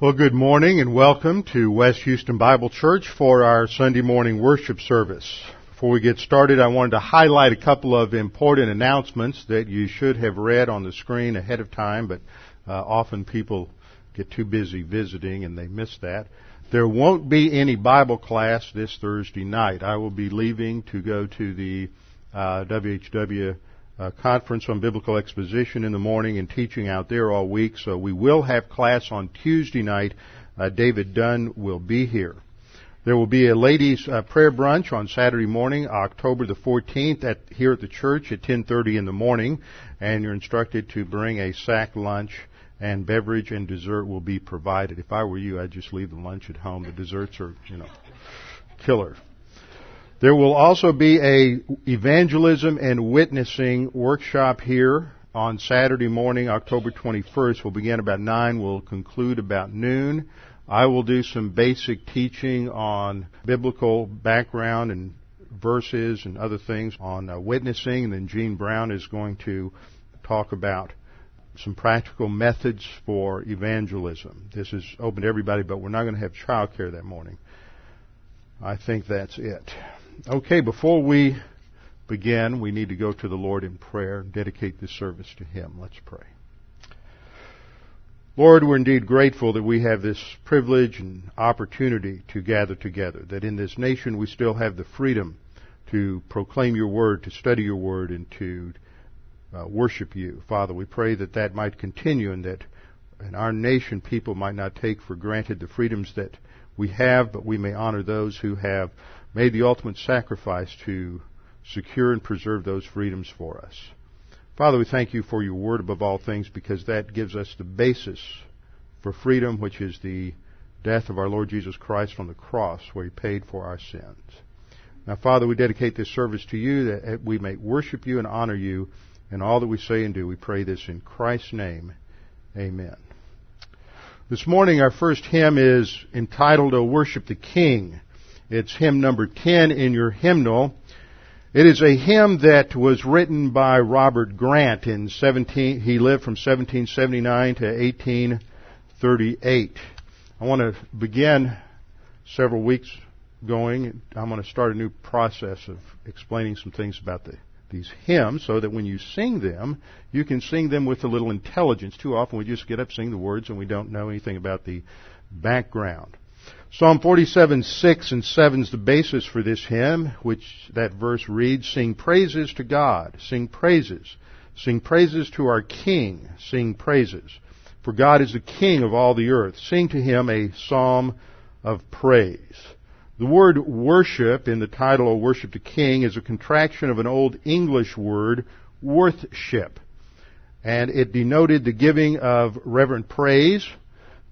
Well, good morning and welcome to West Houston Bible Church for our Sunday morning worship service. Before we get started, I wanted to highlight a couple of important announcements that you should have read on the screen ahead of time, but uh, often people get too busy visiting and they miss that. There won't be any Bible class this Thursday night. I will be leaving to go to the uh, WHW uh, conference on biblical exposition in the morning and teaching out there all week. So we will have class on Tuesday night. Uh, David Dunn will be here. There will be a ladies' uh, prayer brunch on Saturday morning, October the 14th, at here at the church at 10:30 in the morning, and you're instructed to bring a sack lunch and beverage and dessert will be provided. If I were you, I'd just leave the lunch at home. The desserts are, you know, killer. There will also be a evangelism and witnessing workshop here on Saturday morning, October 21st. We'll begin about 9. We'll conclude about noon. I will do some basic teaching on biblical background and verses and other things on uh, witnessing. And then Gene Brown is going to talk about some practical methods for evangelism. This is open to everybody, but we're not going to have childcare that morning. I think that's it. Okay, before we begin, we need to go to the Lord in prayer and dedicate this service to Him. Let's pray. Lord, we're indeed grateful that we have this privilege and opportunity to gather together, that in this nation we still have the freedom to proclaim your word, to study your word, and to uh, worship you. Father, we pray that that might continue and that in our nation people might not take for granted the freedoms that we have, but we may honor those who have made the ultimate sacrifice to secure and preserve those freedoms for us. Father, we thank you for your word above all things because that gives us the basis for freedom, which is the death of our Lord Jesus Christ on the cross where he paid for our sins. Now, Father, we dedicate this service to you that we may worship you and honor you in all that we say and do. We pray this in Christ's name. Amen. This morning, our first hymn is entitled, O Worship the King. It's hymn number 10 in your hymnal. It is a hymn that was written by Robert Grant in 17, he lived from 1779 to 1838. I want to begin several weeks going. I'm going to start a new process of explaining some things about the, these hymns so that when you sing them, you can sing them with a little intelligence. Too often we just get up, sing the words, and we don't know anything about the background. Psalm 47, 6 and 7 is the basis for this hymn, which that verse reads, Sing praises to God, sing praises, sing praises to our King, sing praises. For God is the King of all the earth. Sing to Him a psalm of praise. The word worship in the title of Worship the King is a contraction of an old English word, worthship. And it denoted the giving of reverent praise,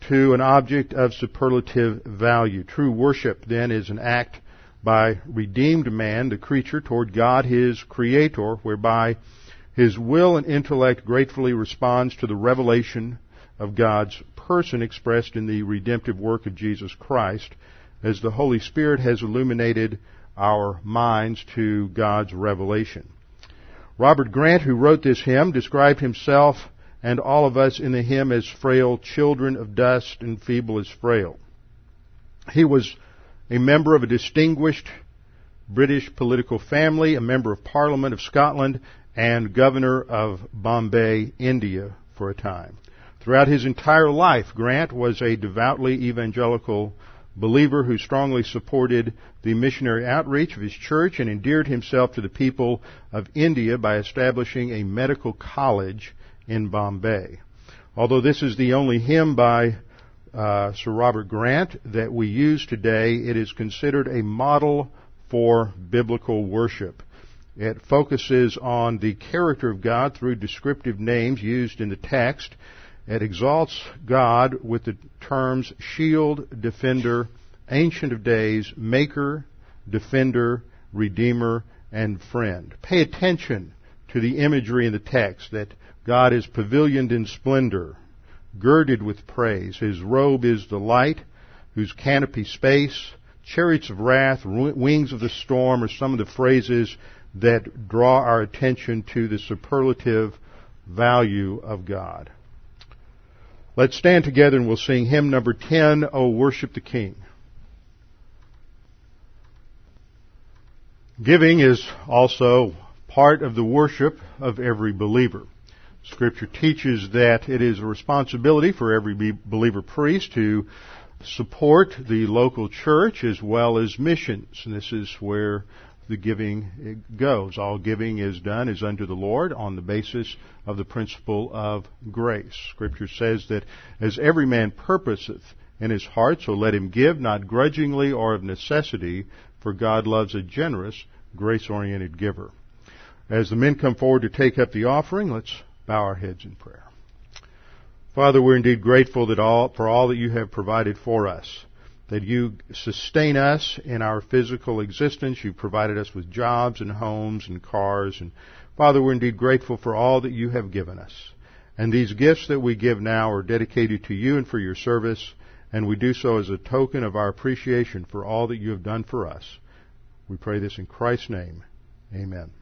to an object of superlative value. True worship, then, is an act by redeemed man, the creature, toward God, his creator, whereby his will and intellect gratefully responds to the revelation of God's person expressed in the redemptive work of Jesus Christ, as the Holy Spirit has illuminated our minds to God's revelation. Robert Grant, who wrote this hymn, described himself and all of us in the hymn as frail children of dust and feeble as frail. He was a member of a distinguished British political family, a member of Parliament of Scotland, and governor of Bombay, India for a time. Throughout his entire life, Grant was a devoutly evangelical believer who strongly supported the missionary outreach of his church and endeared himself to the people of India by establishing a medical college in Bombay. Although this is the only hymn by uh, Sir Robert Grant that we use today, it is considered a model for biblical worship. It focuses on the character of God through descriptive names used in the text, It exalts God with the terms shield, defender, ancient of days, maker, defender, redeemer, and friend. Pay attention to the imagery in the text that God is pavilioned in splendor, girded with praise. His robe is the light, whose canopy space, chariots of wrath, wings of the storm are some of the phrases that draw our attention to the superlative value of God. Let's stand together and we'll sing hymn number 10, O Worship the King. Giving is also part of the worship of every believer. Scripture teaches that it is a responsibility for every believer priest to support the local church as well as missions. And this is where the giving goes. All giving is done is unto the Lord on the basis of the principle of grace. Scripture says that as every man purposeth in his heart, so let him give, not grudgingly or of necessity, for God loves a generous, grace-oriented giver. As the men come forward to take up the offering, let's bow our heads in prayer. Father, we're indeed grateful that all, for all that you have provided for us. That you sustain us in our physical existence. You've provided us with jobs and homes and cars. And Father, we're indeed grateful for all that you have given us. And these gifts that we give now are dedicated to you and for your service. And we do so as a token of our appreciation for all that you have done for us. We pray this in Christ's name. Amen.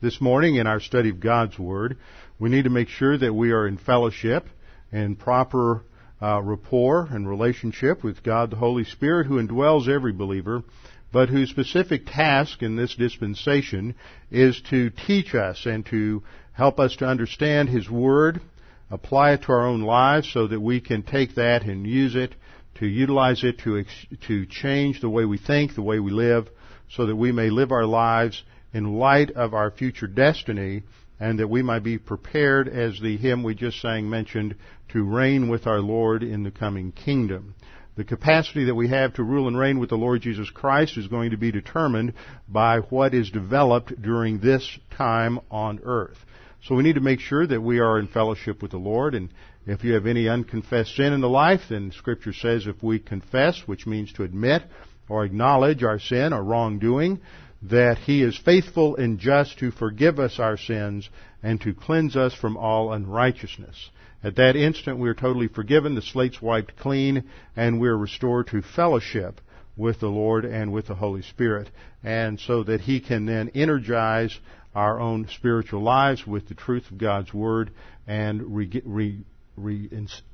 this morning in our study of God's Word, we need to make sure that we are in fellowship and proper uh, rapport and relationship with God the Holy Spirit who indwells every believer, but whose specific task in this dispensation is to teach us and to help us to understand His Word, apply it to our own lives so that we can take that and use it to utilize it to, to change the way we think, the way we live, so that we may live our lives in light of our future destiny and that we might be prepared, as the hymn we just sang mentioned, to reign with our Lord in the coming kingdom. The capacity that we have to rule and reign with the Lord Jesus Christ is going to be determined by what is developed during this time on earth. So we need to make sure that we are in fellowship with the Lord and if you have any unconfessed sin in the life, then Scripture says if we confess, which means to admit or acknowledge our sin or wrongdoing, that He is faithful and just to forgive us our sins and to cleanse us from all unrighteousness. At that instant, we are totally forgiven, the slate's wiped clean, and we're restored to fellowship with the Lord and with the Holy Spirit, and so that He can then energize our own spiritual lives with the truth of God's Word and re- re-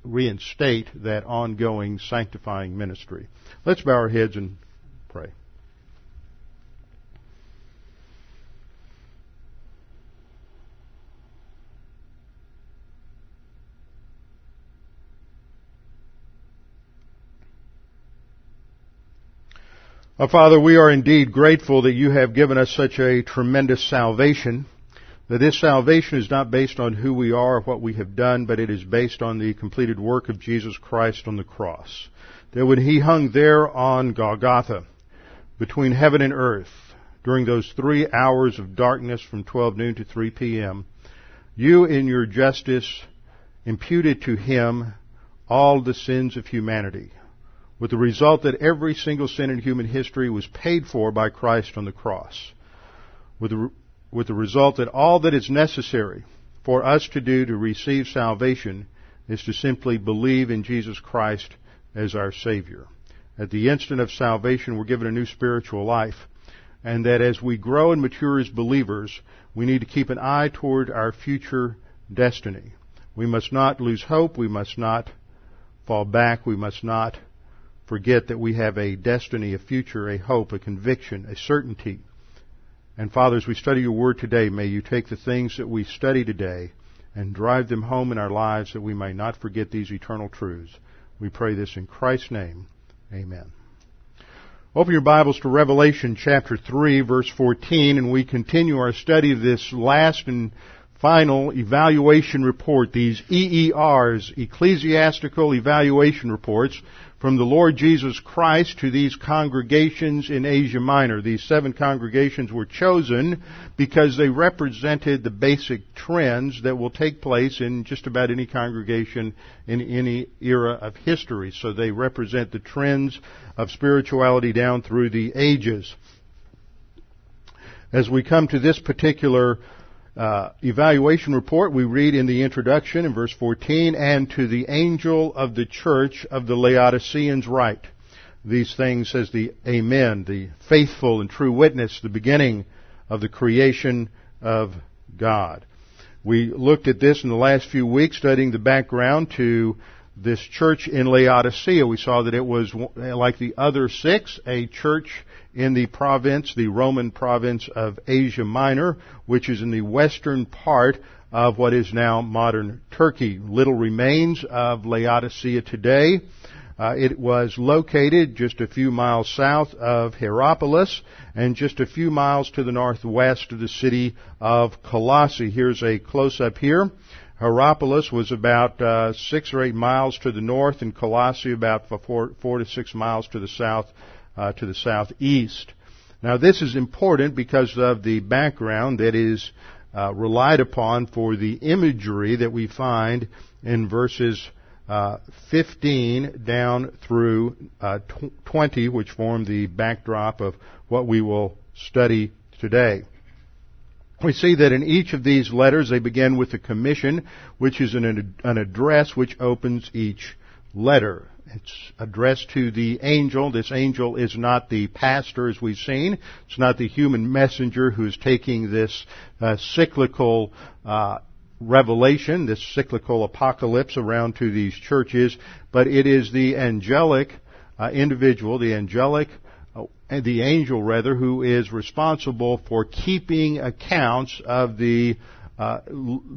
reinstate that ongoing sanctifying ministry. Let's bow our heads and pray. Our Father, we are indeed grateful that you have given us such a tremendous salvation. That this salvation is not based on who we are or what we have done, but it is based on the completed work of Jesus Christ on the cross. That when He hung there on Golgotha, between heaven and earth, during those three hours of darkness from 12 noon to 3 p.m., you in your justice imputed to Him all the sins of humanity with the result that every single sin in human history was paid for by Christ on the cross. With the, with the result that all that is necessary for us to do to receive salvation is to simply believe in Jesus Christ as our Savior. At the instant of salvation, we're given a new spiritual life. And that as we grow and mature as believers, we need to keep an eye toward our future destiny. We must not lose hope. We must not fall back. We must not forget that we have a destiny, a future, a hope, a conviction, a certainty. And Father, as we study your word today, may you take the things that we study today and drive them home in our lives that we may not forget these eternal truths. We pray this in Christ's name. Amen. Open your Bibles to Revelation chapter 3 verse 14 and we continue our study of this last and final evaluation report, these EERs, ecclesiastical evaluation reports from the Lord Jesus Christ to these congregations in Asia Minor. These seven congregations were chosen because they represented the basic trends that will take place in just about any congregation in any era of history. So they represent the trends of spirituality down through the ages. As we come to this particular uh, evaluation report, we read in the introduction in verse 14, and to the angel of the church of the Laodiceans write. These things says the Amen, the faithful and true witness, the beginning of the creation of God. We looked at this in the last few weeks, studying the background to this church in Laodicea. We saw that it was like the other six, a church in the province, the Roman province of Asia Minor, which is in the western part of what is now modern Turkey. Little remains of Laodicea today. Uh, it was located just a few miles south of Hierapolis and just a few miles to the northwest of the city of Colossae. Here's a close-up here. Hierapolis was about uh, six or eight miles to the north, and Colossae about four, four to six miles to the south uh, to the southeast. Now this is important because of the background that is uh, relied upon for the imagery that we find in verses uh, 15 down through uh, 20, which form the backdrop of what we will study today. We see that in each of these letters they begin with a commission, which is an, an address which opens each letter. It's addressed to the angel. This angel is not the pastor as we've seen. It's not the human messenger who's taking this uh, cyclical uh, revelation, this cyclical apocalypse around to these churches, but it is the angelic uh, individual, the angelic, uh, the angel rather, who is responsible for keeping accounts of the uh,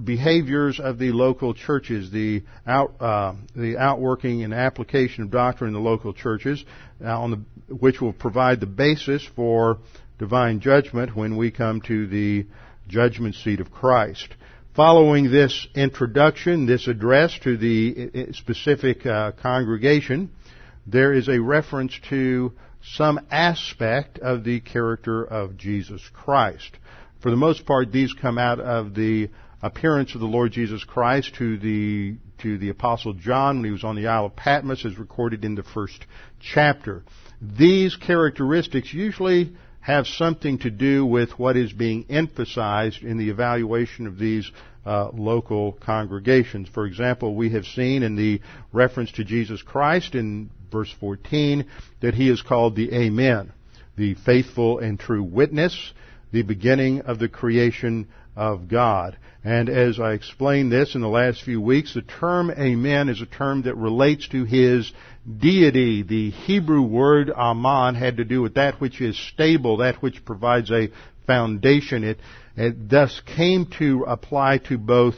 behaviors of the local churches, the out, uh, the outworking and application of doctrine in the local churches, uh, the, which will provide the basis for divine judgment when we come to the judgment seat of Christ. Following this introduction, this address to the specific uh, congregation, there is a reference to some aspect of the character of Jesus Christ. For the most part, these come out of the appearance of the Lord Jesus Christ to the to the apostle John when he was on the Isle of Patmos as recorded in the first chapter. These characteristics usually have something to do with what is being emphasized in the evaluation of these uh, local congregations. For example, we have seen in the reference to Jesus Christ in verse 14 that he is called the Amen, the faithful and true witness the beginning of the creation of God. And as I explained this in the last few weeks, the term Amen is a term that relates to His deity. The Hebrew word Aman had to do with that which is stable, that which provides a foundation. It, it thus came to apply to both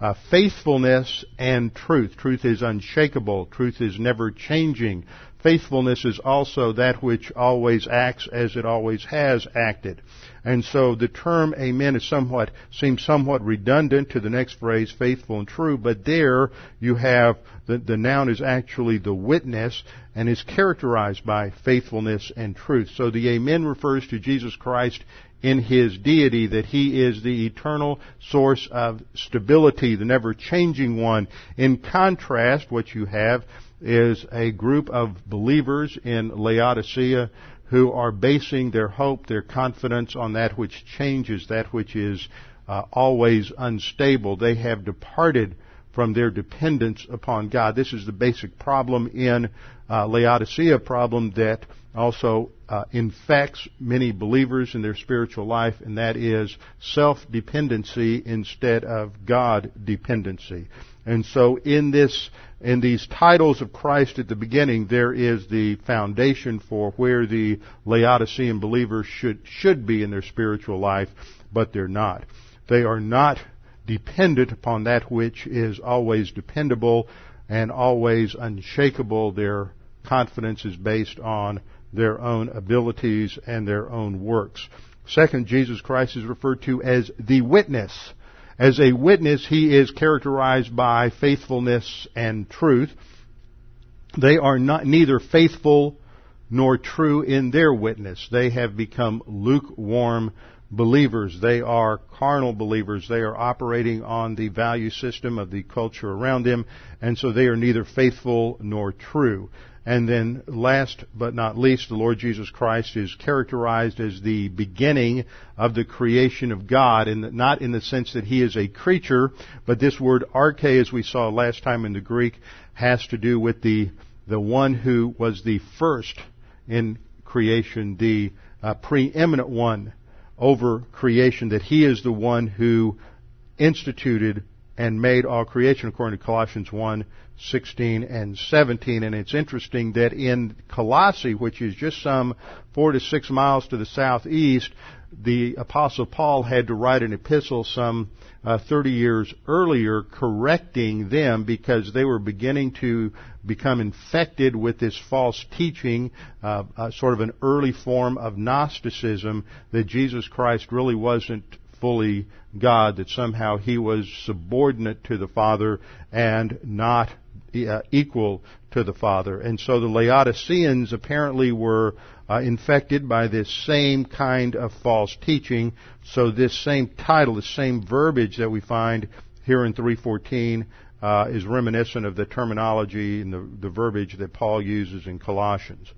uh, faithfulness and truth. Truth is unshakable. Truth is never changing. Faithfulness is also that which always acts as it always has acted. And so the term amen is somewhat, seems somewhat redundant to the next phrase, faithful and true, but there you have, the, the noun is actually the witness and is characterized by faithfulness and truth. So the amen refers to Jesus Christ in his deity that he is the eternal source of stability, the never changing one. In contrast, what you have is a group of believers in Laodicea who are basing their hope, their confidence on that which changes, that which is uh, always unstable. They have departed from their dependence upon God. This is the basic problem in uh, Laodicea problem that also uh, infects many believers in their spiritual life, and that is self-dependency instead of God dependency. And so in this, in these titles of Christ at the beginning, there is the foundation for where the Laodicean believers should, should be in their spiritual life, but they're not. They are not dependent upon that which is always dependable and always unshakable. Their confidence is based on their own abilities and their own works. Second, Jesus Christ is referred to as the witness. As a witness, he is characterized by faithfulness and truth. They are not, neither faithful nor true in their witness. They have become lukewarm believers. They are carnal believers. They are operating on the value system of the culture around them, and so they are neither faithful nor true. And then last but not least, the Lord Jesus Christ is characterized as the beginning of the creation of God, and not in the sense that he is a creature, but this word arche, as we saw last time in the Greek, has to do with the, the one who was the first in creation, the uh, preeminent one over creation, that he is the one who instituted and made all creation according to Colossians 1, 16 and 17. And it's interesting that in Colossae, which is just some four to six miles to the southeast, the apostle Paul had to write an epistle some uh, 30 years earlier correcting them because they were beginning to become infected with this false teaching, uh, uh, sort of an early form of Gnosticism that Jesus Christ really wasn't fully God, that somehow he was subordinate to the Father and not uh, equal to the Father. And so the Laodiceans apparently were uh, infected by this same kind of false teaching. So this same title, the same verbiage that we find here in 314 uh, is reminiscent of the terminology and the, the verbiage that Paul uses in Colossians.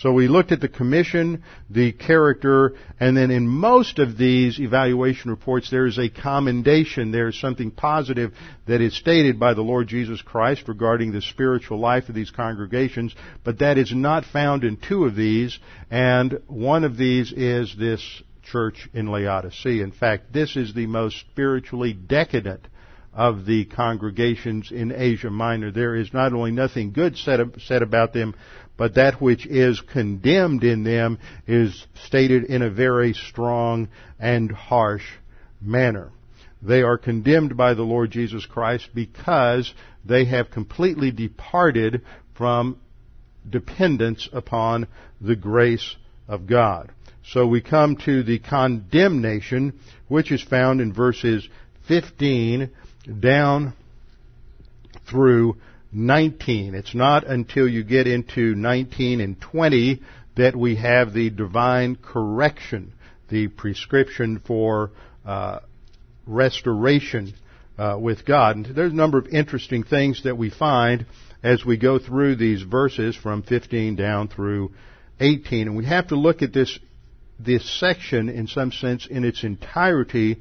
So we looked at the commission, the character, and then in most of these evaluation reports there is a commendation, there is something positive that is stated by the Lord Jesus Christ regarding the spiritual life of these congregations, but that is not found in two of these, and one of these is this church in Laodicea. In fact, this is the most spiritually decadent of the congregations in Asia Minor. There is not only nothing good said, said about them, but that which is condemned in them is stated in a very strong and harsh manner. They are condemned by the Lord Jesus Christ because they have completely departed from dependence upon the grace of God. So we come to the condemnation, which is found in verses 15 down through 19. It's not until you get into 19 and 20 that we have the divine correction, the prescription for uh, restoration uh, with God. And there's a number of interesting things that we find as we go through these verses from 15 down through 18. And we have to look at this this section in some sense in its entirety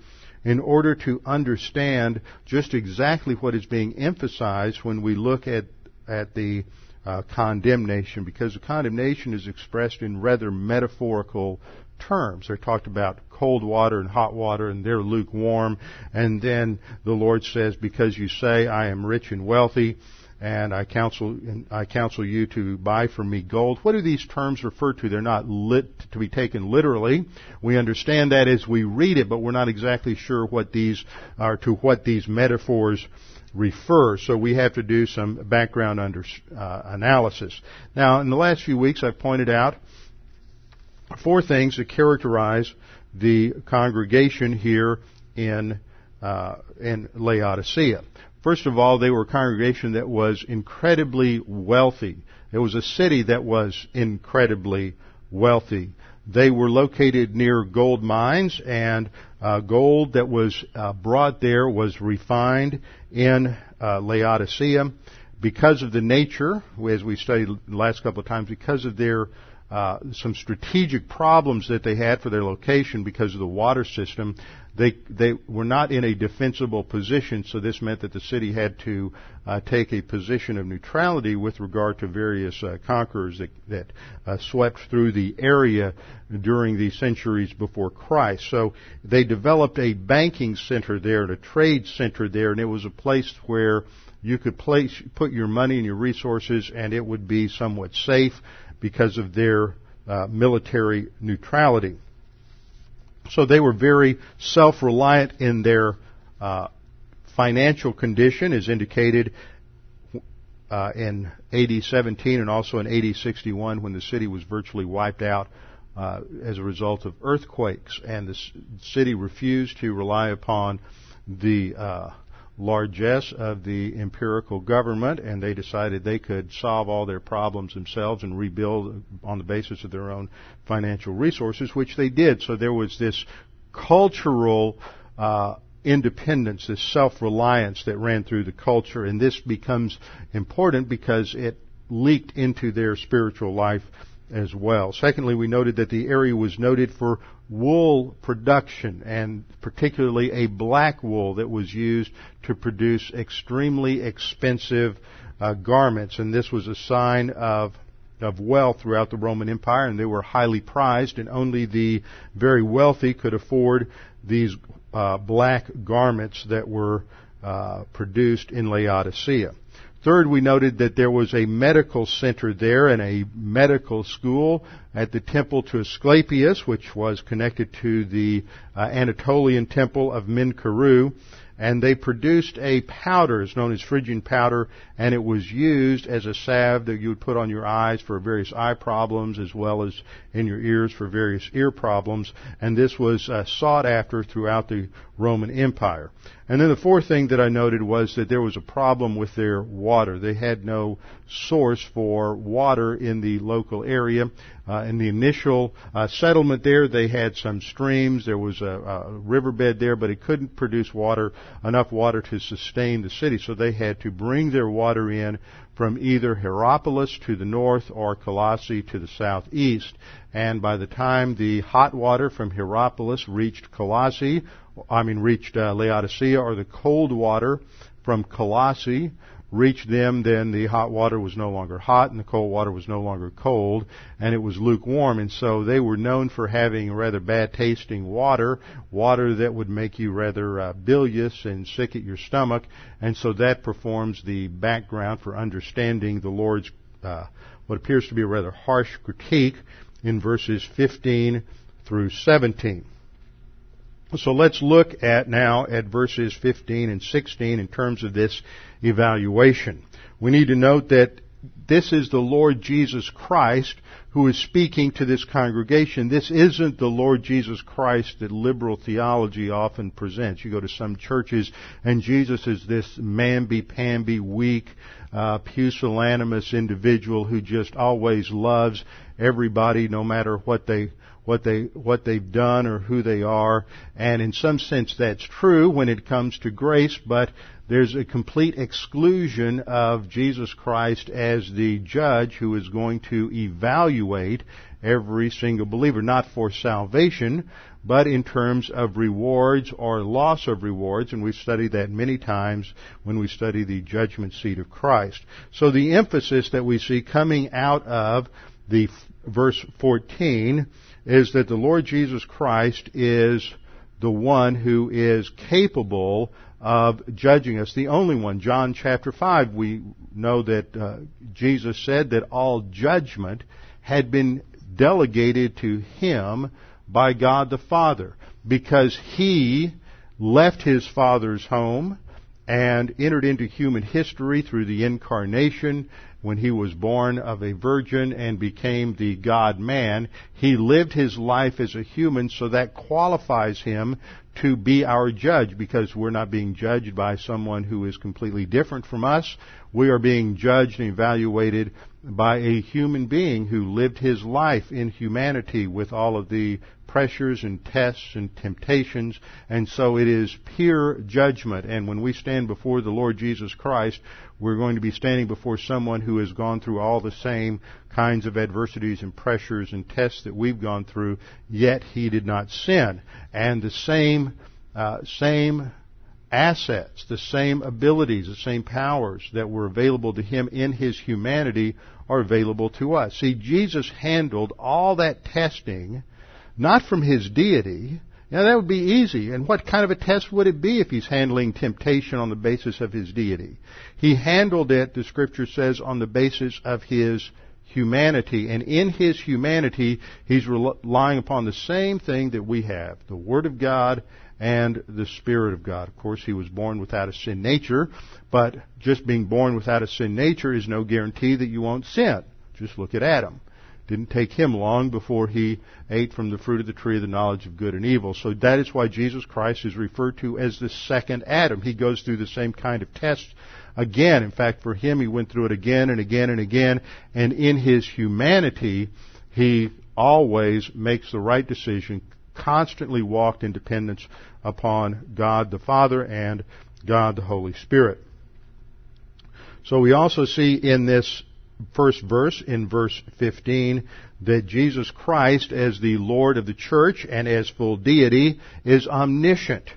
in order to understand just exactly what is being emphasized when we look at, at the uh, condemnation, because the condemnation is expressed in rather metaphorical terms. They're talked about cold water and hot water and they're lukewarm. And then the Lord says, because you say, I am rich and wealthy, and I counsel I counsel you to buy from me gold. What do these terms refer to? They're not lit to be taken literally. We understand that as we read it, but we're not exactly sure what these are to what these metaphors refer. So we have to do some background under, uh, analysis. Now, in the last few weeks, I've pointed out four things that characterize the congregation here in uh, in Laodicea. First of all, they were a congregation that was incredibly wealthy. It was a city that was incredibly wealthy. They were located near gold mines, and uh, gold that was uh, brought there was refined in uh, Laodicea because of the nature, as we studied the last couple of times, because of their uh, some strategic problems that they had for their location because of the water system. They they were not in a defensible position, so this meant that the city had to uh, take a position of neutrality with regard to various uh, conquerors that that uh, swept through the area during the centuries before Christ. So they developed a banking center there and a trade center there, and it was a place where you could place put your money and your resources, and it would be somewhat safe because of their uh, military neutrality. So they were very self-reliant in their uh, financial condition, as indicated uh, in AD 17 and also in AD 61 when the city was virtually wiped out uh, as a result of earthquakes, and the city refused to rely upon the uh, largesse of the empirical government, and they decided they could solve all their problems themselves and rebuild on the basis of their own financial resources, which they did. So there was this cultural uh, independence, this self-reliance that ran through the culture, and this becomes important because it leaked into their spiritual life as well. Secondly, we noted that the area was noted for wool production and particularly a black wool that was used to produce extremely expensive uh, garments and this was a sign of of wealth throughout the Roman Empire and they were highly prized and only the very wealthy could afford these uh, black garments that were uh, produced in Laodicea. Third, we noted that there was a medical center there and a medical school at the temple to Asclepius, which was connected to the uh, Anatolian temple of Men Karou and they produced a powder, it's known as Phrygian powder, and it was used as a salve that you would put on your eyes for various eye problems as well as in your ears for various ear problems, and this was uh, sought after throughout the Roman Empire. And then the fourth thing that I noted was that there was a problem with their water. They had no source for water in the local area. Uh, in the initial uh, settlement there, they had some streams. There was a, a riverbed there, but it couldn't produce water, enough water to sustain the city. So they had to bring their water in from either Hierapolis to the north or Colossae to the southeast. And by the time the hot water from Hierapolis reached Colossae, I mean reached uh, Laodicea, or the cold water from Colossae reached them, then the hot water was no longer hot and the cold water was no longer cold and it was lukewarm. And so they were known for having rather bad tasting water, water that would make you rather uh, bilious and sick at your stomach. And so that performs the background for understanding the Lord's, uh, what appears to be a rather harsh critique in verses 15 through 17. So let's look at now at verses 15 and 16 in terms of this evaluation. We need to note that this is the Lord Jesus Christ who is speaking to this congregation. This isn't the Lord Jesus Christ that liberal theology often presents. You go to some churches and Jesus is this mamby-pamby, weak, uh, pusillanimous individual who just always loves everybody no matter what they what they what they've done or who they are. And in some sense that's true when it comes to grace but there's a complete exclusion of Jesus Christ as the judge who is going to evaluate every single believer not for salvation but in terms of rewards or loss of rewards. And we've studied that many times when we study the judgment seat of Christ. So the emphasis that we see coming out of the verse 14 is that the Lord Jesus Christ is the one who is capable of judging us, the only one. John chapter 5, we know that uh, Jesus said that all judgment had been delegated to him by God the Father because he left his Father's home and entered into human history through the incarnation when he was born of a virgin and became the God man. He lived his life as a human, so that qualifies him to be our judge because we're not being judged by someone who is completely different from us. We are being judged and evaluated by a human being who lived his life in humanity with all of the pressures and tests and temptations. And so it is pure judgment. And when we stand before the Lord Jesus Christ, we're going to be standing before someone who has gone through all the same kinds of adversities and pressures and tests that we've gone through, yet he did not sin. And the same, uh, same assets, the same abilities, the same powers that were available to him in his humanity are available to us. See, Jesus handled all that testing not from his deity. Now that would be easy. And what kind of a test would it be if he's handling temptation on the basis of his deity? He handled it, the scripture says, on the basis of his humanity. And in his humanity, he's relying upon the same thing that we have, the Word of God and the Spirit of God. Of course, he was born without a sin nature, but just being born without a sin nature is no guarantee that you won't sin. Just look at Adam. Didn't take him long before he ate from the fruit of the tree of the knowledge of good and evil. So that is why Jesus Christ is referred to as the second Adam. He goes through the same kind of test again. In fact, for him, he went through it again and again and again. And in his humanity, he always makes the right decision, constantly walked in dependence upon God the Father and God the Holy Spirit. So we also see in this first verse, in verse 15, that Jesus Christ, as the Lord of the church and as full deity, is omniscient.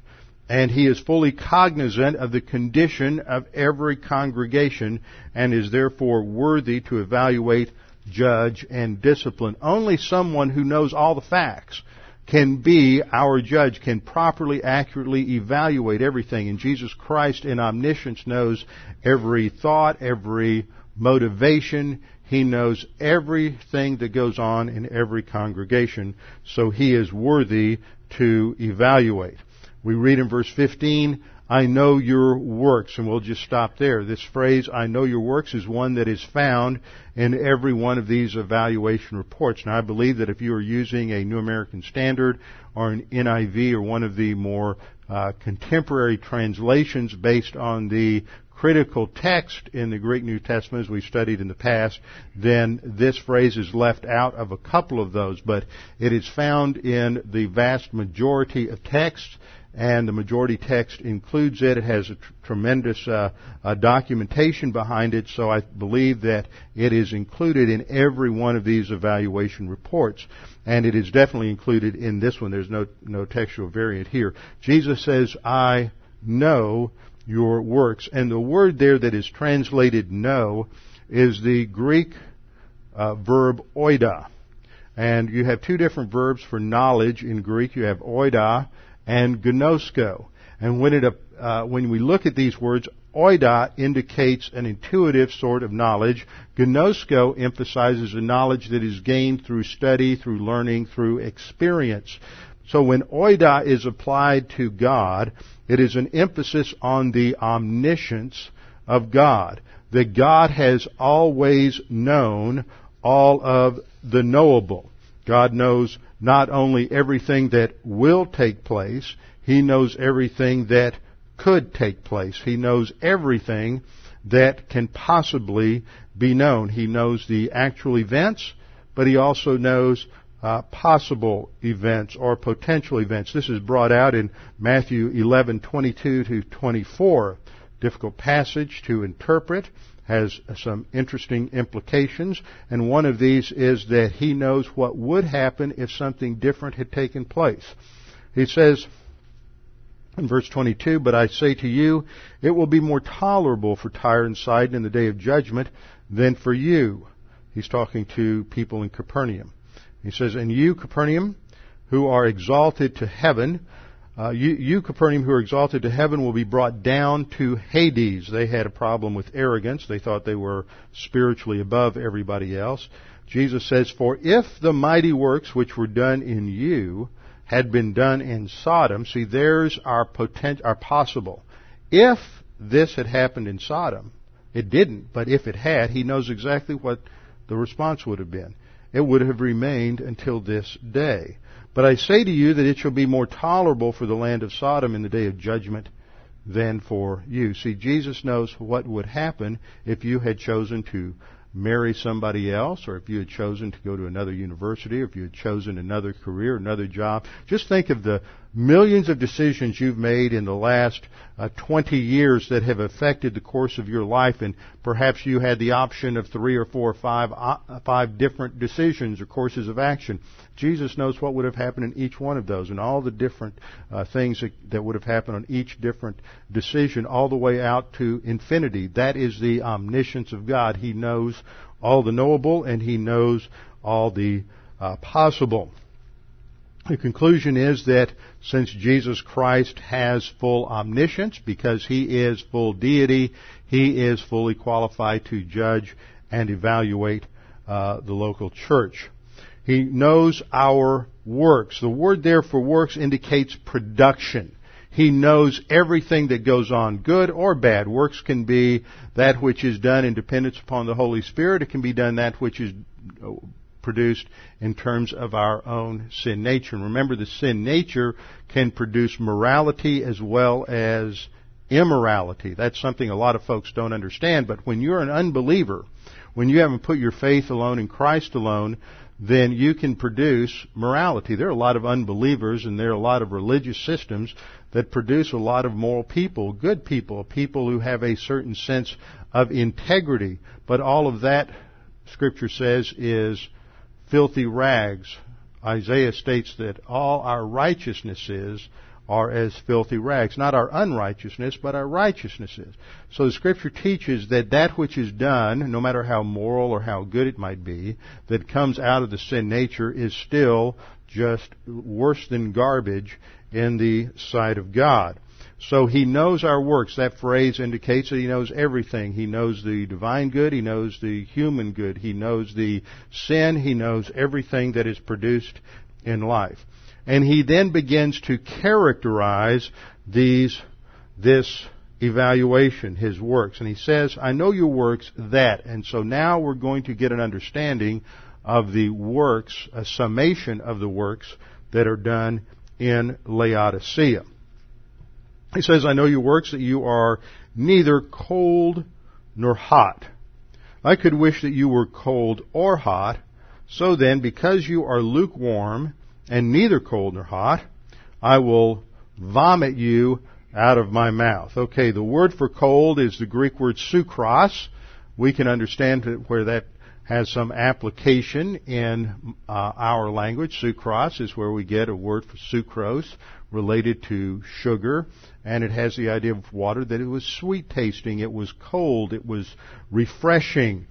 And he is fully cognizant of the condition of every congregation and is therefore worthy to evaluate, judge, and discipline. Only someone who knows all the facts can be our judge, can properly, accurately evaluate everything. And Jesus Christ in omniscience knows every thought, every motivation. He knows everything that goes on in every congregation, so he is worthy to evaluate. We read in verse 15, I know your works, and we'll just stop there. This phrase, I know your works, is one that is found in every one of these evaluation reports. Now, I believe that if you are using a New American Standard or an NIV or one of the more uh, contemporary translations based on the critical text in the Greek New Testament, as we studied in the past, then this phrase is left out of a couple of those, but it is found in the vast majority of texts, and the majority text includes it. It has a tr- tremendous uh, uh, documentation behind it, so I believe that it is included in every one of these evaluation reports, and it is definitely included in this one. There's no no textual variant here. Jesus says, "I know." Your works. And the word there that is translated know is the Greek uh, verb oida. And you have two different verbs for knowledge in Greek. You have oida and gnosko. And when it, uh, when we look at these words, oida indicates an intuitive sort of knowledge. Gnosko emphasizes a knowledge that is gained through study, through learning, through experience. So when oida is applied to God, it is an emphasis on the omniscience of God. That God has always known all of the knowable. God knows not only everything that will take place, He knows everything that could take place. He knows everything that can possibly be known. He knows the actual events, but He also knows uh, possible events or potential events. This is brought out in Matthew 11:22 to 24. Difficult passage to interpret, has some interesting implications, and one of these is that he knows what would happen if something different had taken place. He says in verse 22, But I say to you, it will be more tolerable for Tyre and Sidon in the day of judgment than for you. He's talking to people in Capernaum. He says, And you, Capernaum, who are exalted to heaven, uh, you, you, Capernaum, who are exalted to heaven, will be brought down to Hades. They had a problem with arrogance. They thought they were spiritually above everybody else. Jesus says, For if the mighty works which were done in you had been done in Sodom, see, there's our potent, our possible. If this had happened in Sodom, it didn't, but if it had, he knows exactly what the response would have been it would have remained until this day. But I say to you that it shall be more tolerable for the land of Sodom in the day of judgment than for you. See, Jesus knows what would happen if you had chosen to marry somebody else, or if you had chosen to go to another university, or if you had chosen another career, another job. Just think of the millions of decisions you've made in the last uh, 20 years that have affected the course of your life, and perhaps you had the option of three or four or five, uh, five different decisions or courses of action. Jesus knows what would have happened in each one of those, and all the different uh, things that, that would have happened on each different decision, all the way out to infinity. That is the omniscience of God. He knows all the knowable, and He knows all the uh, possible. The conclusion is that since Jesus Christ has full omniscience, because He is full deity, He is fully qualified to judge and evaluate uh, the local church. He knows our works. The word there for works indicates production. He knows everything that goes on, good or bad. Works can be that which is done in dependence upon the Holy Spirit. It can be done that which is produced in terms of our own sin nature. And remember, the sin nature can produce morality as well as immorality. That's something a lot of folks don't understand. But when you're an unbeliever, when you haven't put your faith alone in Christ alone, then you can produce morality. There are a lot of unbelievers and there are a lot of religious systems that produce a lot of moral people, good people, people who have a certain sense of integrity. But all of that, Scripture says, is filthy rags. Isaiah states that all our righteousnesses are as filthy rags. Not our unrighteousness, but our righteousnesses. So the scripture teaches that that which is done, no matter how moral or how good it might be, that comes out of the sin nature is still just worse than garbage in the sight of God. So he knows our works. That phrase indicates that he knows everything. He knows the divine good. He knows the human good. He knows the sin. He knows everything that is produced in life. And he then begins to characterize these, this evaluation, his works. And he says, I know your works that. And so now we're going to get an understanding of the works, a summation of the works that are done in Laodicea. He says, I know your works that you are neither cold nor hot. I could wish that you were cold or hot. So then, because you are lukewarm and neither cold nor hot, I will vomit you out of my mouth. Okay, the word for cold is the Greek word sukros. We can understand where that has some application in uh, our language. Sucrose is where we get a word for sucrose related to sugar, and it has the idea of water that it was sweet tasting, it was cold, it was refreshing.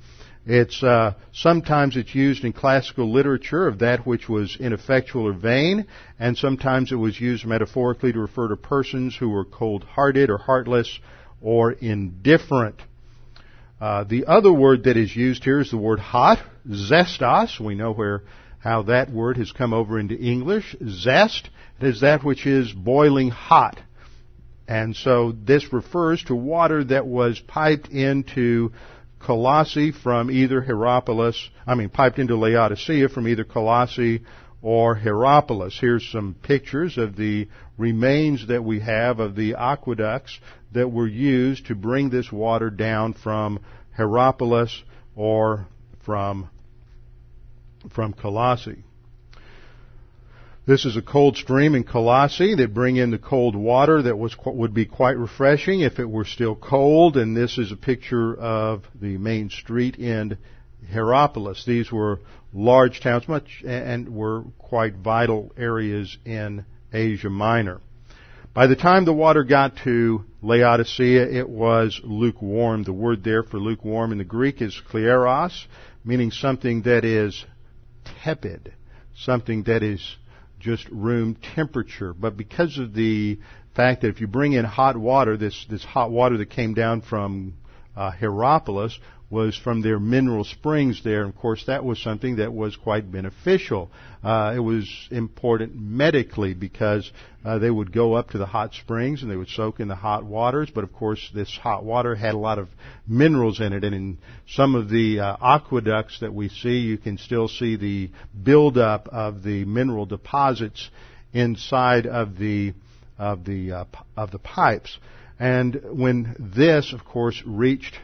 It's uh, sometimes it's used in classical literature of that which was ineffectual or vain, and sometimes it was used metaphorically to refer to persons who were cold-hearted or heartless or indifferent. Uh, the other word that is used here is the word hot, zestos. We know where how that word has come over into English. Zest is that which is boiling hot. And so this refers to water that was piped into Colossae from either Hierapolis, I mean piped into Laodicea from either Colossae or Hierapolis. Here's some pictures of the remains that we have of the aqueducts that were used to bring this water down from Hierapolis or from, from Colossae. This is a cold stream in Colossae that bring in the cold water that was would be quite refreshing if it were still cold. And this is a picture of the main street in Hierapolis. These were large towns, much and were quite vital areas in Asia Minor. By the time the water got to Laodicea, it was lukewarm. The word there for lukewarm in the Greek is kleros, meaning something that is tepid, something that is just room temperature. But because of the fact that if you bring in hot water, this, this hot water that came down from uh, Hierapolis was from their mineral springs there. Of course, that was something that was quite beneficial. Uh, it was important medically because uh, they would go up to the hot springs and they would soak in the hot waters. But of course, this hot water had a lot of minerals in it. And in some of the uh, aqueducts that we see, you can still see the buildup of the mineral deposits inside of the of the uh, of the pipes. And when this, of course, reached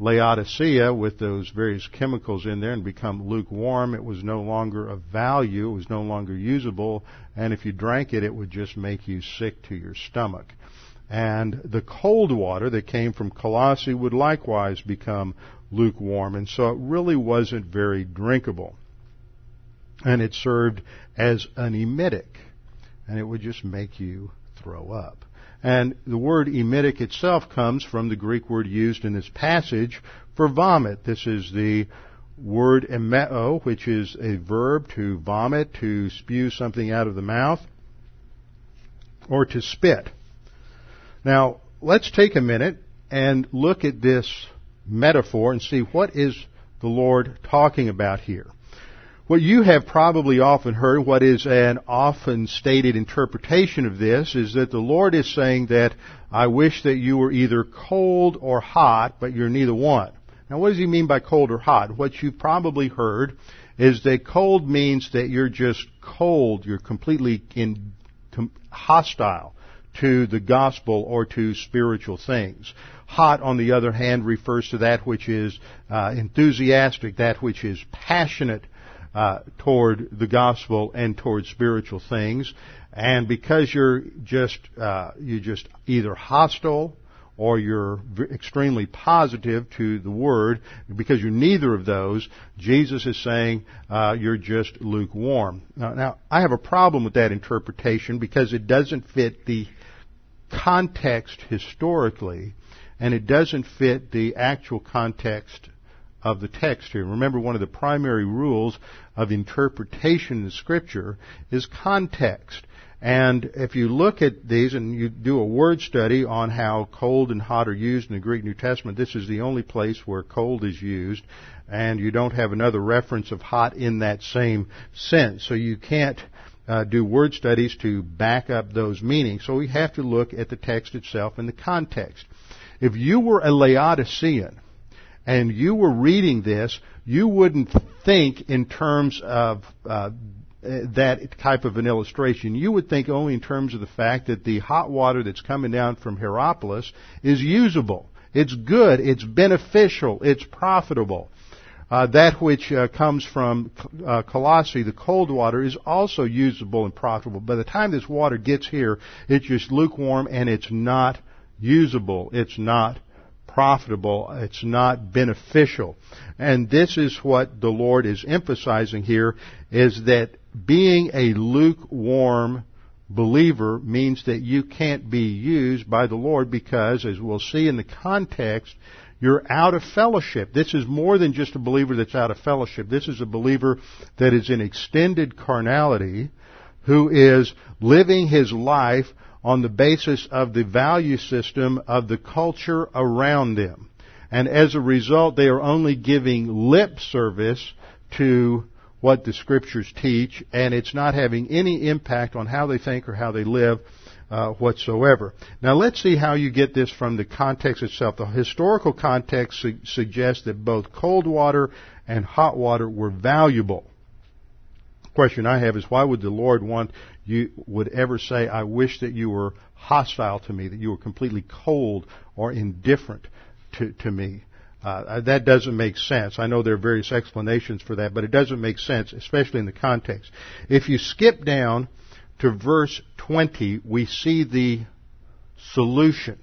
Laodicea with those various chemicals in there and become lukewarm. It was no longer of value. It was no longer usable. And if you drank it, it would just make you sick to your stomach. And the cold water that came from Colossae would likewise become lukewarm. And so it really wasn't very drinkable. And it served as an emetic. And it would just make you throw up. And the word emetic itself comes from the Greek word used in this passage for vomit. This is the word emeo, which is a verb to vomit, to spew something out of the mouth, or to spit. Now, let's take a minute and look at this metaphor and see what is the Lord talking about here. What you have probably often heard, what is an often stated interpretation of this, is that the Lord is saying that I wish that you were either cold or hot, but you're neither one. Now what does he mean by cold or hot? What you've probably heard is that cold means that you're just cold, you're completely in, hostile to the gospel or to spiritual things. Hot, on the other hand, refers to that which is uh, enthusiastic, that which is passionate uh, toward the gospel and toward spiritual things. And because you're just uh, you're just either hostile or you're extremely positive to the word, because you're neither of those, Jesus is saying uh, you're just lukewarm. Now, now, I have a problem with that interpretation because it doesn't fit the context historically, and it doesn't fit the actual context of the text here. Remember, one of the primary rules of interpretation in Scripture is context. And if you look at these and you do a word study on how cold and hot are used in the Greek New Testament, this is the only place where cold is used, and you don't have another reference of hot in that same sense. So you can't uh, do word studies to back up those meanings. So we have to look at the text itself and the context. If you were a Laodicean, and you were reading this, you wouldn't think in terms of uh, that type of an illustration. You would think only in terms of the fact that the hot water that's coming down from Hierapolis is usable. It's good. It's beneficial. It's profitable. Uh, that which uh, comes from uh, Colossae, the cold water, is also usable and profitable. By the time this water gets here, it's just lukewarm and it's not usable. It's not profitable. It's not beneficial. And this is what the Lord is emphasizing here is that being a lukewarm believer means that you can't be used by the Lord because, as we'll see in the context, you're out of fellowship. This is more than just a believer that's out of fellowship. This is a believer that is in extended carnality, who is living his life on the basis of the value system of the culture around them. And as a result, they are only giving lip service to what the scriptures teach, and it's not having any impact on how they think or how they live uh, whatsoever. Now let's see how you get this from the context itself. The historical context su- suggests that both cold water and hot water were valuable. Question I have is why would the Lord want you would ever say, I wish that you were hostile to me, that you were completely cold or indifferent to, to me. Uh, that doesn't make sense. I know there are various explanations for that, but it doesn't make sense, especially in the context. If you skip down to verse 20, we see the solution.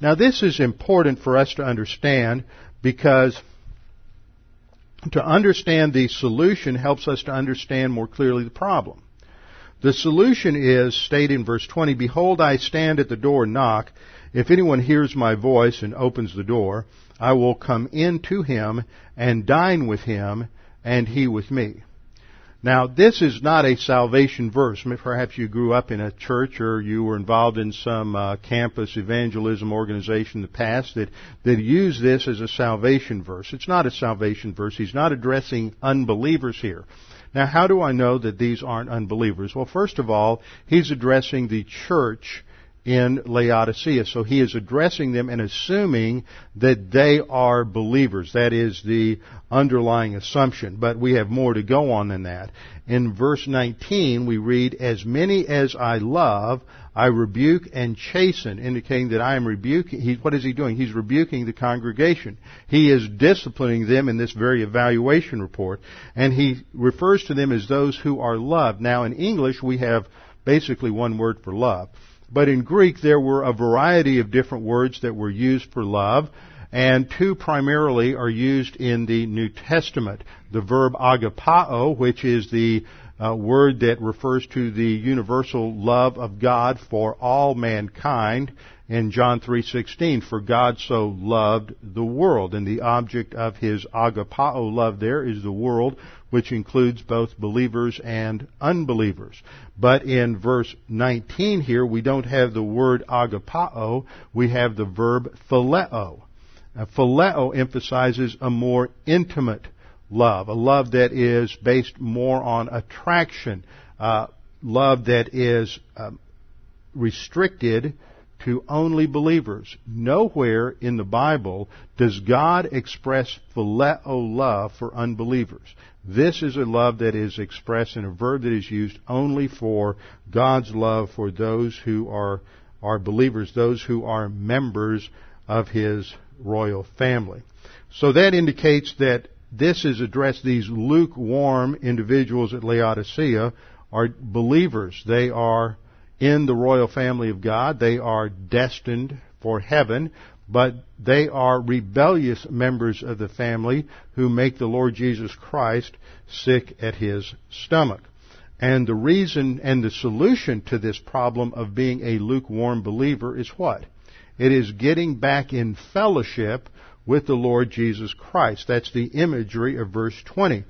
Now this is important for us to understand because to understand the solution helps us to understand more clearly the problem. The solution is stated in verse 20, Behold, I stand at the door and knock. If anyone hears my voice and opens the door, I will come in to him and dine with him and he with me. Now, this is not a salvation verse. Perhaps you grew up in a church or you were involved in some uh, campus evangelism organization in the past that, that used this as a salvation verse. It's not a salvation verse. He's not addressing unbelievers here. Now, how do I know that these aren't unbelievers? Well, first of all, he's addressing the church in Laodicea. So he is addressing them and assuming that they are believers. That is the underlying assumption. But we have more to go on than that. In verse 19 we read, As many as I love, I rebuke and chasten, indicating that I am rebuking. He, what is he doing? He's rebuking the congregation. He is disciplining them in this very evaluation report. And he refers to them as those who are loved. Now in English we have basically one word for love. But in Greek, there were a variety of different words that were used for love, and two primarily are used in the New Testament. The verb agapao, which is the uh, word that refers to the universal love of God for all mankind in John 3:16 for God so loved the world and the object of his agapao love there is the world which includes both believers and unbelievers. But in verse 19 here, we don't have the word agapao, we have the verb phileo. Now, phileo emphasizes a more intimate love, a love that is based more on attraction, uh, love that is um, restricted to only believers. Nowhere in the Bible does God express phileo love for unbelievers. This is a love that is expressed in a verb that is used only for God's love for those who are, are believers, those who are members of His royal family. So that indicates that this is addressed, these lukewarm individuals at Laodicea are believers. They are in the royal family of God. They are destined for heaven, but they are rebellious members of the family who make the Lord Jesus Christ sick at his stomach. And the reason and the solution to this problem of being a lukewarm believer is what? It is getting back in fellowship with the Lord Jesus Christ. That's the imagery of verse 20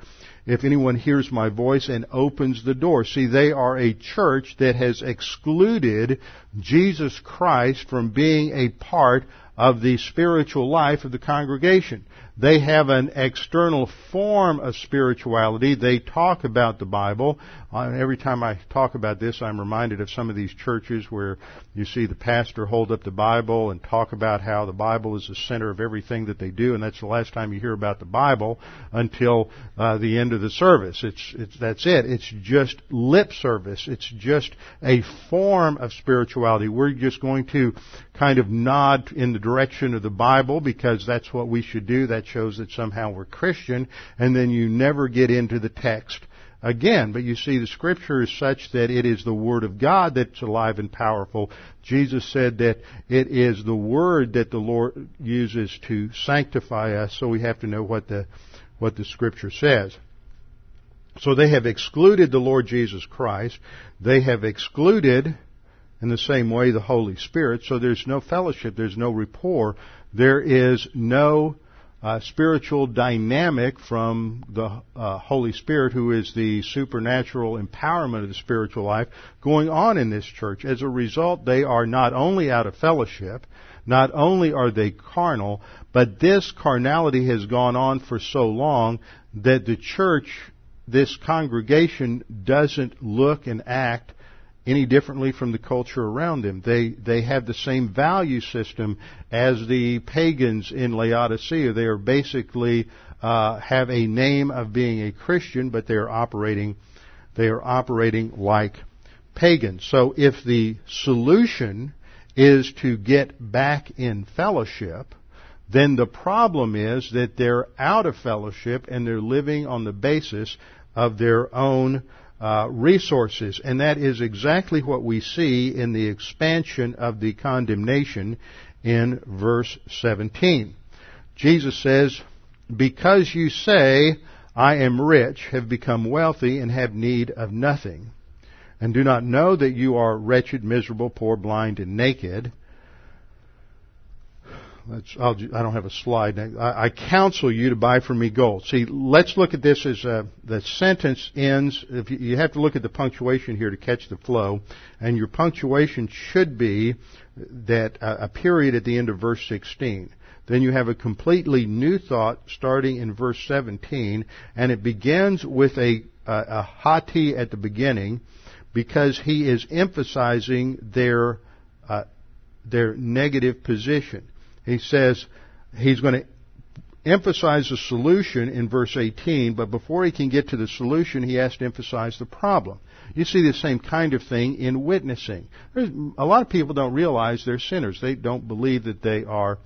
if anyone hears my voice and opens the door. See, they are a church that has excluded Jesus Christ from being a part of the spiritual life of the congregation. They have an external form of spirituality. They talk about the Bible. Every time I talk about this, I'm reminded of some of these churches where you see the pastor hold up the Bible and talk about how the Bible is the center of everything that they do, and that's the last time you hear about the Bible until uh, the end of the service. It's, it's that's it. It's just lip service. It's just a form of spirituality. We're just going to kind of nod in the direction of the Bible because that's what we should do. That shows that somehow we're Christian, and then you never get into the text again. But you see, the scripture is such that it is the Word of God that's alive and powerful. Jesus said that it is the Word that the Lord uses to sanctify us, so we have to know what the, what the scripture says. So they have excluded the Lord Jesus Christ. They have excluded in the same way the Holy Spirit. So there's no fellowship, there's no rapport, there is no uh, spiritual dynamic from the uh, Holy Spirit, who is the supernatural empowerment of the spiritual life, going on in this church. As a result, they are not only out of fellowship, not only are they carnal, but this carnality has gone on for so long that the church, this congregation, doesn't look and act any differently from the culture around them. They they have the same value system as the pagans in Laodicea. They are basically uh, have a name of being a Christian, but they are operating they are operating like pagans. So if the solution is to get back in fellowship, then the problem is that they're out of fellowship and they're living on the basis of their own uh, resources. And that is exactly what we see in the expansion of the condemnation in verse 17. Jesus says, Because you say, I am rich, have become wealthy, and have need of nothing, and do not know that you are wretched, miserable, poor, blind, and naked, I don't have a slide. I, I, counsel you to buy from me gold. See, let's look at this as uh, the sentence ends. If you, you have to look at the punctuation here to catch the flow, and your punctuation should be that uh, a period at the end of verse 16. Then you have a completely new thought starting in verse 17, and it begins with a, a, a hoti at the beginning because he is emphasizing their uh, their negative position. He says he's going to emphasize the solution in verse 18, but before he can get to the solution, he has to emphasize the problem. You see the same kind of thing in witnessing. There's, a lot of people don't realize they're sinners. They don't believe that they are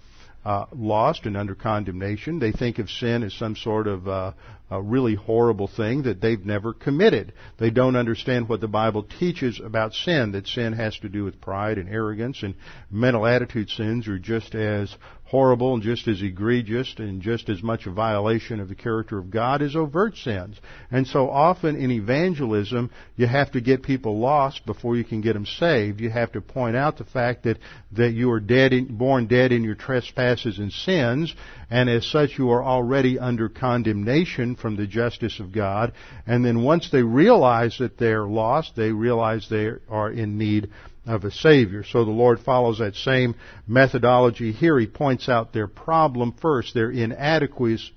uh, lost and under condemnation. They think of sin as some sort of uh, a really horrible thing that they've never committed. They don't understand what the Bible teaches about sin, that sin has to do with pride and arrogance, and mental attitude sins are just as horrible and just as egregious and just as much a violation of the character of God as overt sins. And so often in evangelism, you have to get people lost before you can get them saved. You have to point out the fact that, that you are dead in, born dead in your trespasses and sins, and as such you are already under condemnation from the justice of God. And then once they realize that they're lost, they realize they are in need of a Savior. So the Lord follows that same methodology here. He points out their problem first, their inadequacies,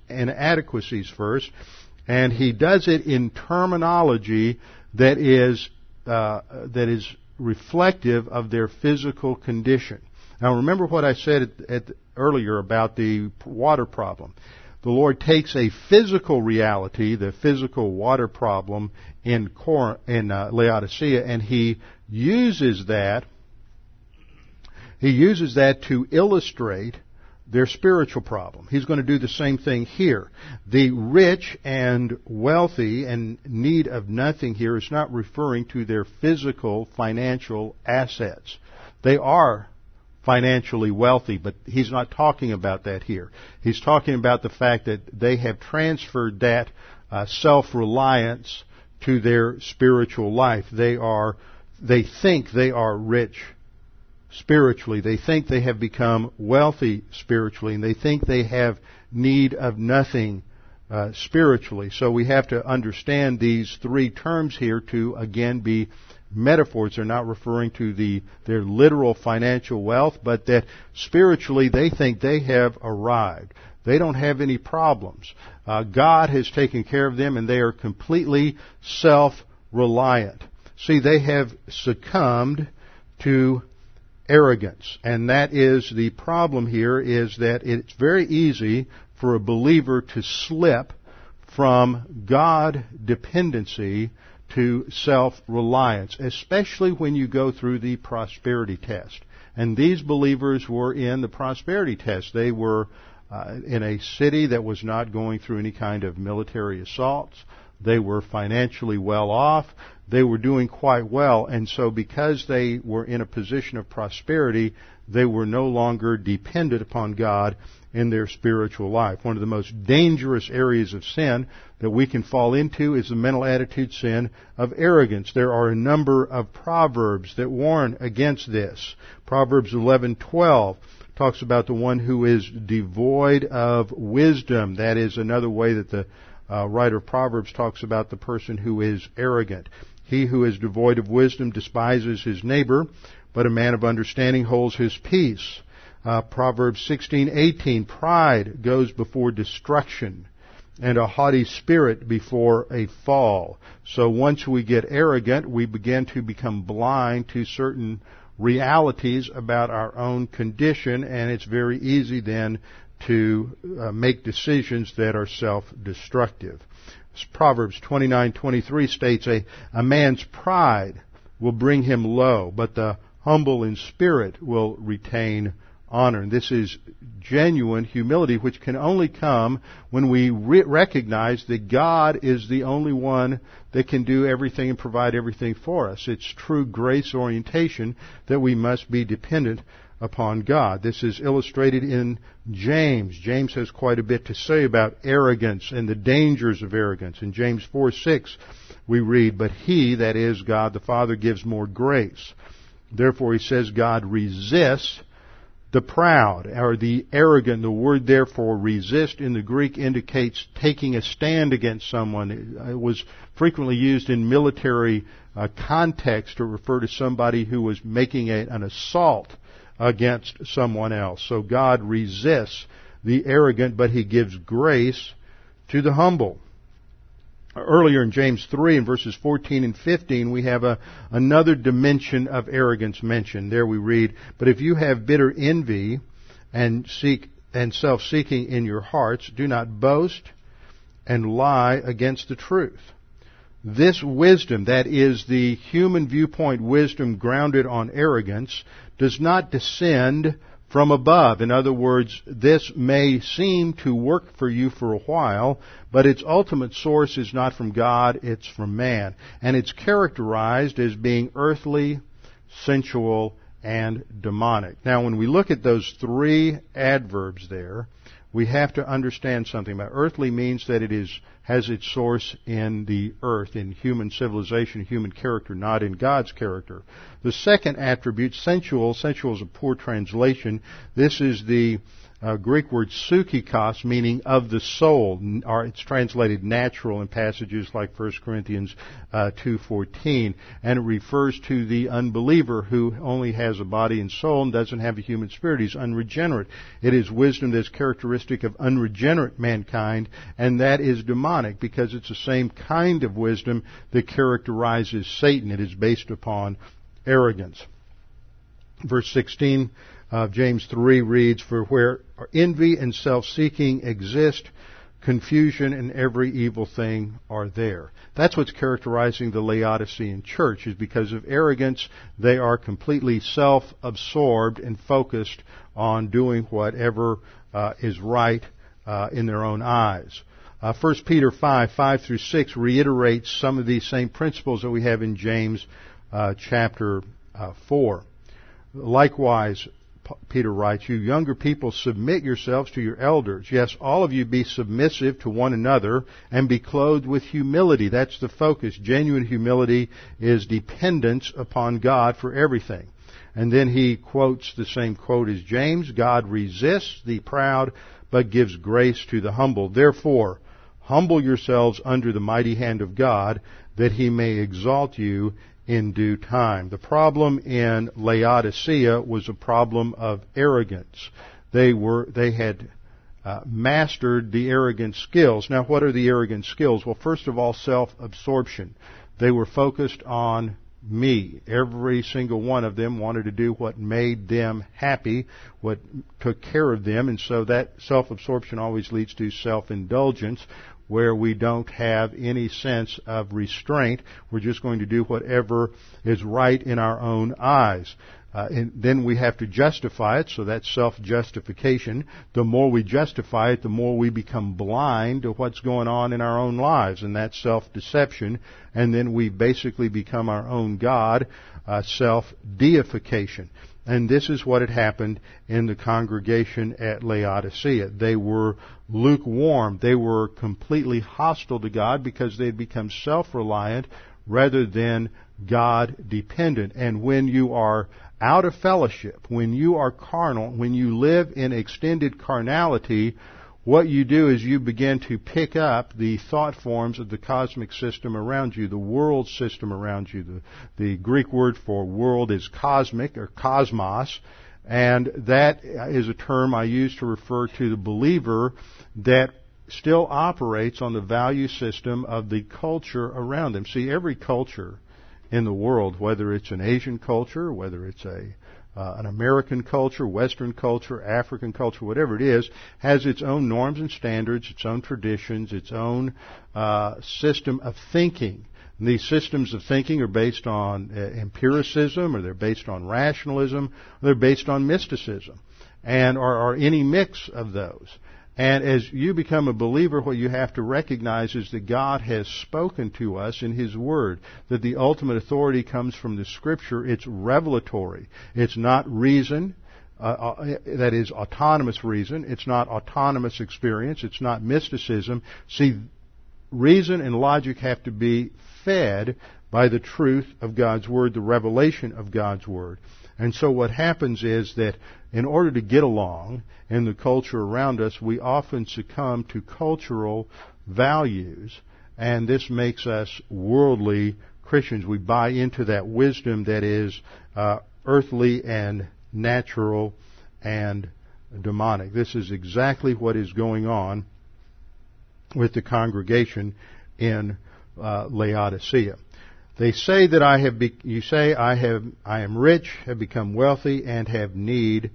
first, and He does it in terminology that is, uh, that is reflective of their physical condition. Now remember what I said at, at, earlier about the water problem. The Lord takes a physical reality, the physical water problem in, Cor- in uh, Laodicea, and He uses that, he uses that to illustrate their spiritual problem. He's going to do the same thing here. The rich and wealthy and need of nothing here is not referring to their physical financial assets. They are financially wealthy, but he's not talking about that here. He's talking about the fact that they have transferred that uh, self-reliance to their spiritual life. They are they think they are rich spiritually. They think they have become wealthy spiritually, and they think they have need of nothing uh, spiritually. So we have to understand these three terms here to again be metaphors. They're not referring to the their literal financial wealth, but that spiritually they think they have arrived. They don't have any problems. Uh, God has taken care of them, and they are completely self-reliant. See, they have succumbed to arrogance. And that is the problem here is that it's very easy for a believer to slip from God dependency to self-reliance, especially when you go through the prosperity test. And these believers were in the prosperity test. They were uh, in a city that was not going through any kind of military assaults. They were financially well off. They were doing quite well. And so because they were in a position of prosperity, they were no longer dependent upon God in their spiritual life. One of the most dangerous areas of sin that we can fall into is the mental attitude sin of arrogance. There are a number of proverbs that warn against this. Proverbs 11:12 talks about the one who is devoid of wisdom. That is another way that the uh, writer of Proverbs talks about the person who is arrogant. He who is devoid of wisdom despises his neighbor, but a man of understanding holds his peace. Uh, Proverbs 16:18 Pride goes before destruction, and a haughty spirit before a fall. So once we get arrogant, we begin to become blind to certain realities about our own condition, and it's very easy then to uh, make decisions that are self-destructive. Proverbs 29:23 states a, a man's pride will bring him low, but the humble in spirit will retain honor. And this is genuine humility, which can only come when we re- recognize that God is the only one that can do everything and provide everything for us. It's true grace orientation that we must be dependent upon God. This is illustrated in James. James has quite a bit to say about arrogance and the dangers of arrogance. In James 4 6, we read, But he, that is God the Father, gives more grace. Therefore, he says God resists the proud or the arrogant. The word therefore resist in the Greek indicates taking a stand against someone. It was frequently used in military uh, context to refer to somebody who was making a, an assault against someone else. So God resists the arrogant, but He gives grace to the humble. Earlier in James 3 in verses 14 and 15, we have a, another dimension of arrogance mentioned. There we read, But if you have bitter envy and seek and self-seeking in your hearts, do not boast and lie against the truth. This wisdom, that is the human viewpoint wisdom grounded on arrogance, does not descend from above. In other words, this may seem to work for you for a while, but its ultimate source is not from God, it's from man. And it's characterized as being earthly, sensual, and demonic. Now, when we look at those three adverbs there, we have to understand something about earthly means that it is has its source in the earth, in human civilization, human character, not in God's character. The second attribute, sensual, sensual is a poor translation. This is the uh, Greek word psychikos, meaning of the soul, or it's translated natural in passages like 1 Corinthians uh, 2.14, and it refers to the unbeliever who only has a body and soul and doesn't have a human spirit. He's unregenerate. It is wisdom that's characteristic of unregenerate mankind, and that is demonic because it's the same kind of wisdom that characterizes Satan. It is based upon arrogance. Verse 16 of James 3 reads, For where envy and self-seeking exist, confusion and every evil thing are there. That's what's characterizing the Laodicean church is because of arrogance, they are completely self-absorbed and focused on doing whatever uh, is right uh, in their own eyes. Uh, 1 Peter 5, 5 through 6 reiterates some of these same principles that we have in James uh, chapter uh, 4. Likewise, Peter writes, You younger people, submit yourselves to your elders. Yes, all of you be submissive to one another and be clothed with humility. That's the focus. Genuine humility is dependence upon God for everything. And then he quotes the same quote as James God resists the proud, but gives grace to the humble. Therefore, humble yourselves under the mighty hand of God, that he may exalt you in due time. The problem in Laodicea was a problem of arrogance. They were, they had uh, mastered the arrogant skills. Now, what are the arrogant skills? Well, first of all, self-absorption. They were focused on me. Every single one of them wanted to do what made them happy, what took care of them, and so that self-absorption always leads to self-indulgence, where we don't have any sense of restraint. We're just going to do whatever is right in our own eyes. Uh, and then we have to justify it, so that's self-justification. The more we justify it, the more we become blind to what's going on in our own lives, and that's self-deception. And then we basically become our own God, uh, self-deification. And this is what had happened in the congregation at Laodicea. They were lukewarm. They were completely hostile to God because they had become self-reliant rather than God dependent. And when you are out of fellowship, when you are carnal, when you live in extended carnality, what you do is you begin to pick up the thought forms of the cosmic system around you, the world system around you. The, the Greek word for world is cosmic or cosmos, and that is a term I use to refer to the believer that still operates on the value system of the culture around them. See, every culture in the world, whether it's an Asian culture, whether it's a uh, an American culture, Western culture, African culture, whatever it is, has its own norms and standards, its own traditions, its own uh, system of thinking. And these systems of thinking are based on uh, empiricism, or they're based on rationalism, or they're based on mysticism, and or, or any mix of those. And as you become a believer, what you have to recognize is that God has spoken to us in His Word, that the ultimate authority comes from the Scripture. It's revelatory. It's not reason, uh, uh, that is autonomous reason. It's not autonomous experience. It's not mysticism. See, reason and logic have to be fed by the truth of God's Word, the revelation of God's Word. And so what happens is that in order to get along in the culture around us, we often succumb to cultural values, and this makes us worldly Christians. We buy into that wisdom that is uh, earthly and natural and demonic. This is exactly what is going on with the congregation in uh, Laodicea. They say that I have, be, you say I have, I am rich, have become wealthy, and have need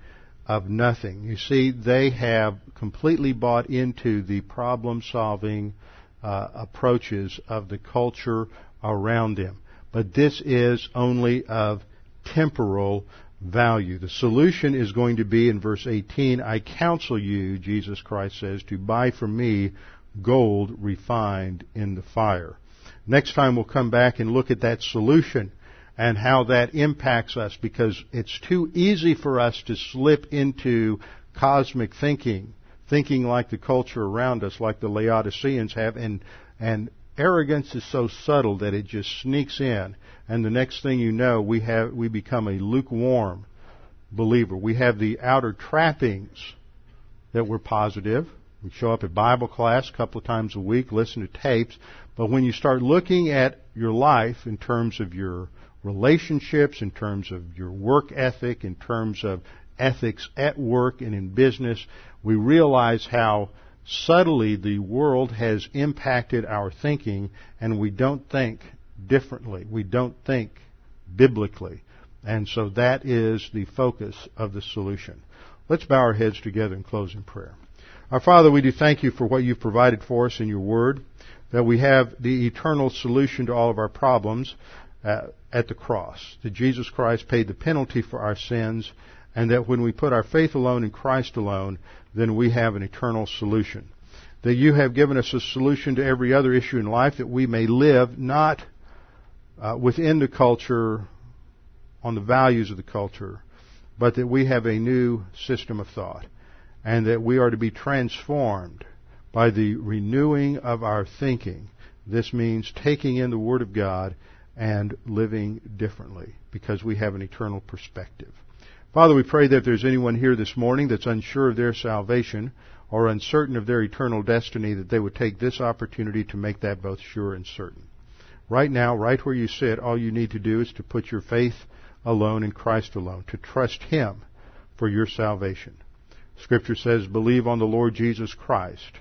of nothing. You see, they have completely bought into the problem solving uh, approaches of the culture around them. But this is only of temporal value. The solution is going to be in verse 18, I counsel you, Jesus Christ says, to buy from me gold refined in the fire. Next time we'll come back and look at that solution and how that impacts us because it's too easy for us to slip into cosmic thinking, thinking like the culture around us, like the Laodiceans have, and, and arrogance is so subtle that it just sneaks in, and the next thing you know, we have, we become a lukewarm believer. We have the outer trappings that we're positive. We show up at Bible class a couple of times a week, listen to tapes, but when you start looking at your life in terms of your relationships, in terms of your work ethic, in terms of ethics at work and in business, we realize how subtly the world has impacted our thinking and we don't think differently. We don't think biblically. And so that is the focus of the solution. Let's bow our heads together and close in prayer. Our Father, we do thank you for what you've provided for us in your Word, that we have the eternal solution to all of our problems, uh, at the cross, that Jesus Christ paid the penalty for our sins, and that when we put our faith alone in Christ alone, then we have an eternal solution. That you have given us a solution to every other issue in life that we may live not uh, within the culture, on the values of the culture, but that we have a new system of thought, and that we are to be transformed by the renewing of our thinking. This means taking in the Word of God and living differently because we have an eternal perspective. Father, we pray that if there's anyone here this morning that's unsure of their salvation or uncertain of their eternal destiny, that they would take this opportunity to make that both sure and certain. Right now, right where you sit, all you need to do is to put your faith alone in Christ alone, to trust Him for your salvation. Scripture says, believe on the Lord Jesus Christ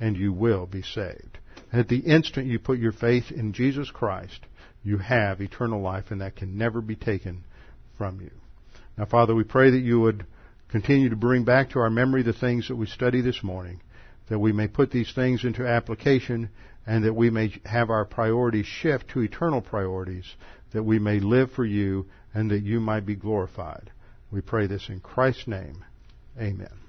and you will be saved. At the instant you put your faith in Jesus Christ, you have eternal life, and that can never be taken from you. Now, Father, we pray that you would continue to bring back to our memory the things that we study this morning, that we may put these things into application, and that we may have our priorities shift to eternal priorities, that we may live for you, and that you might be glorified. We pray this in Christ's name. Amen.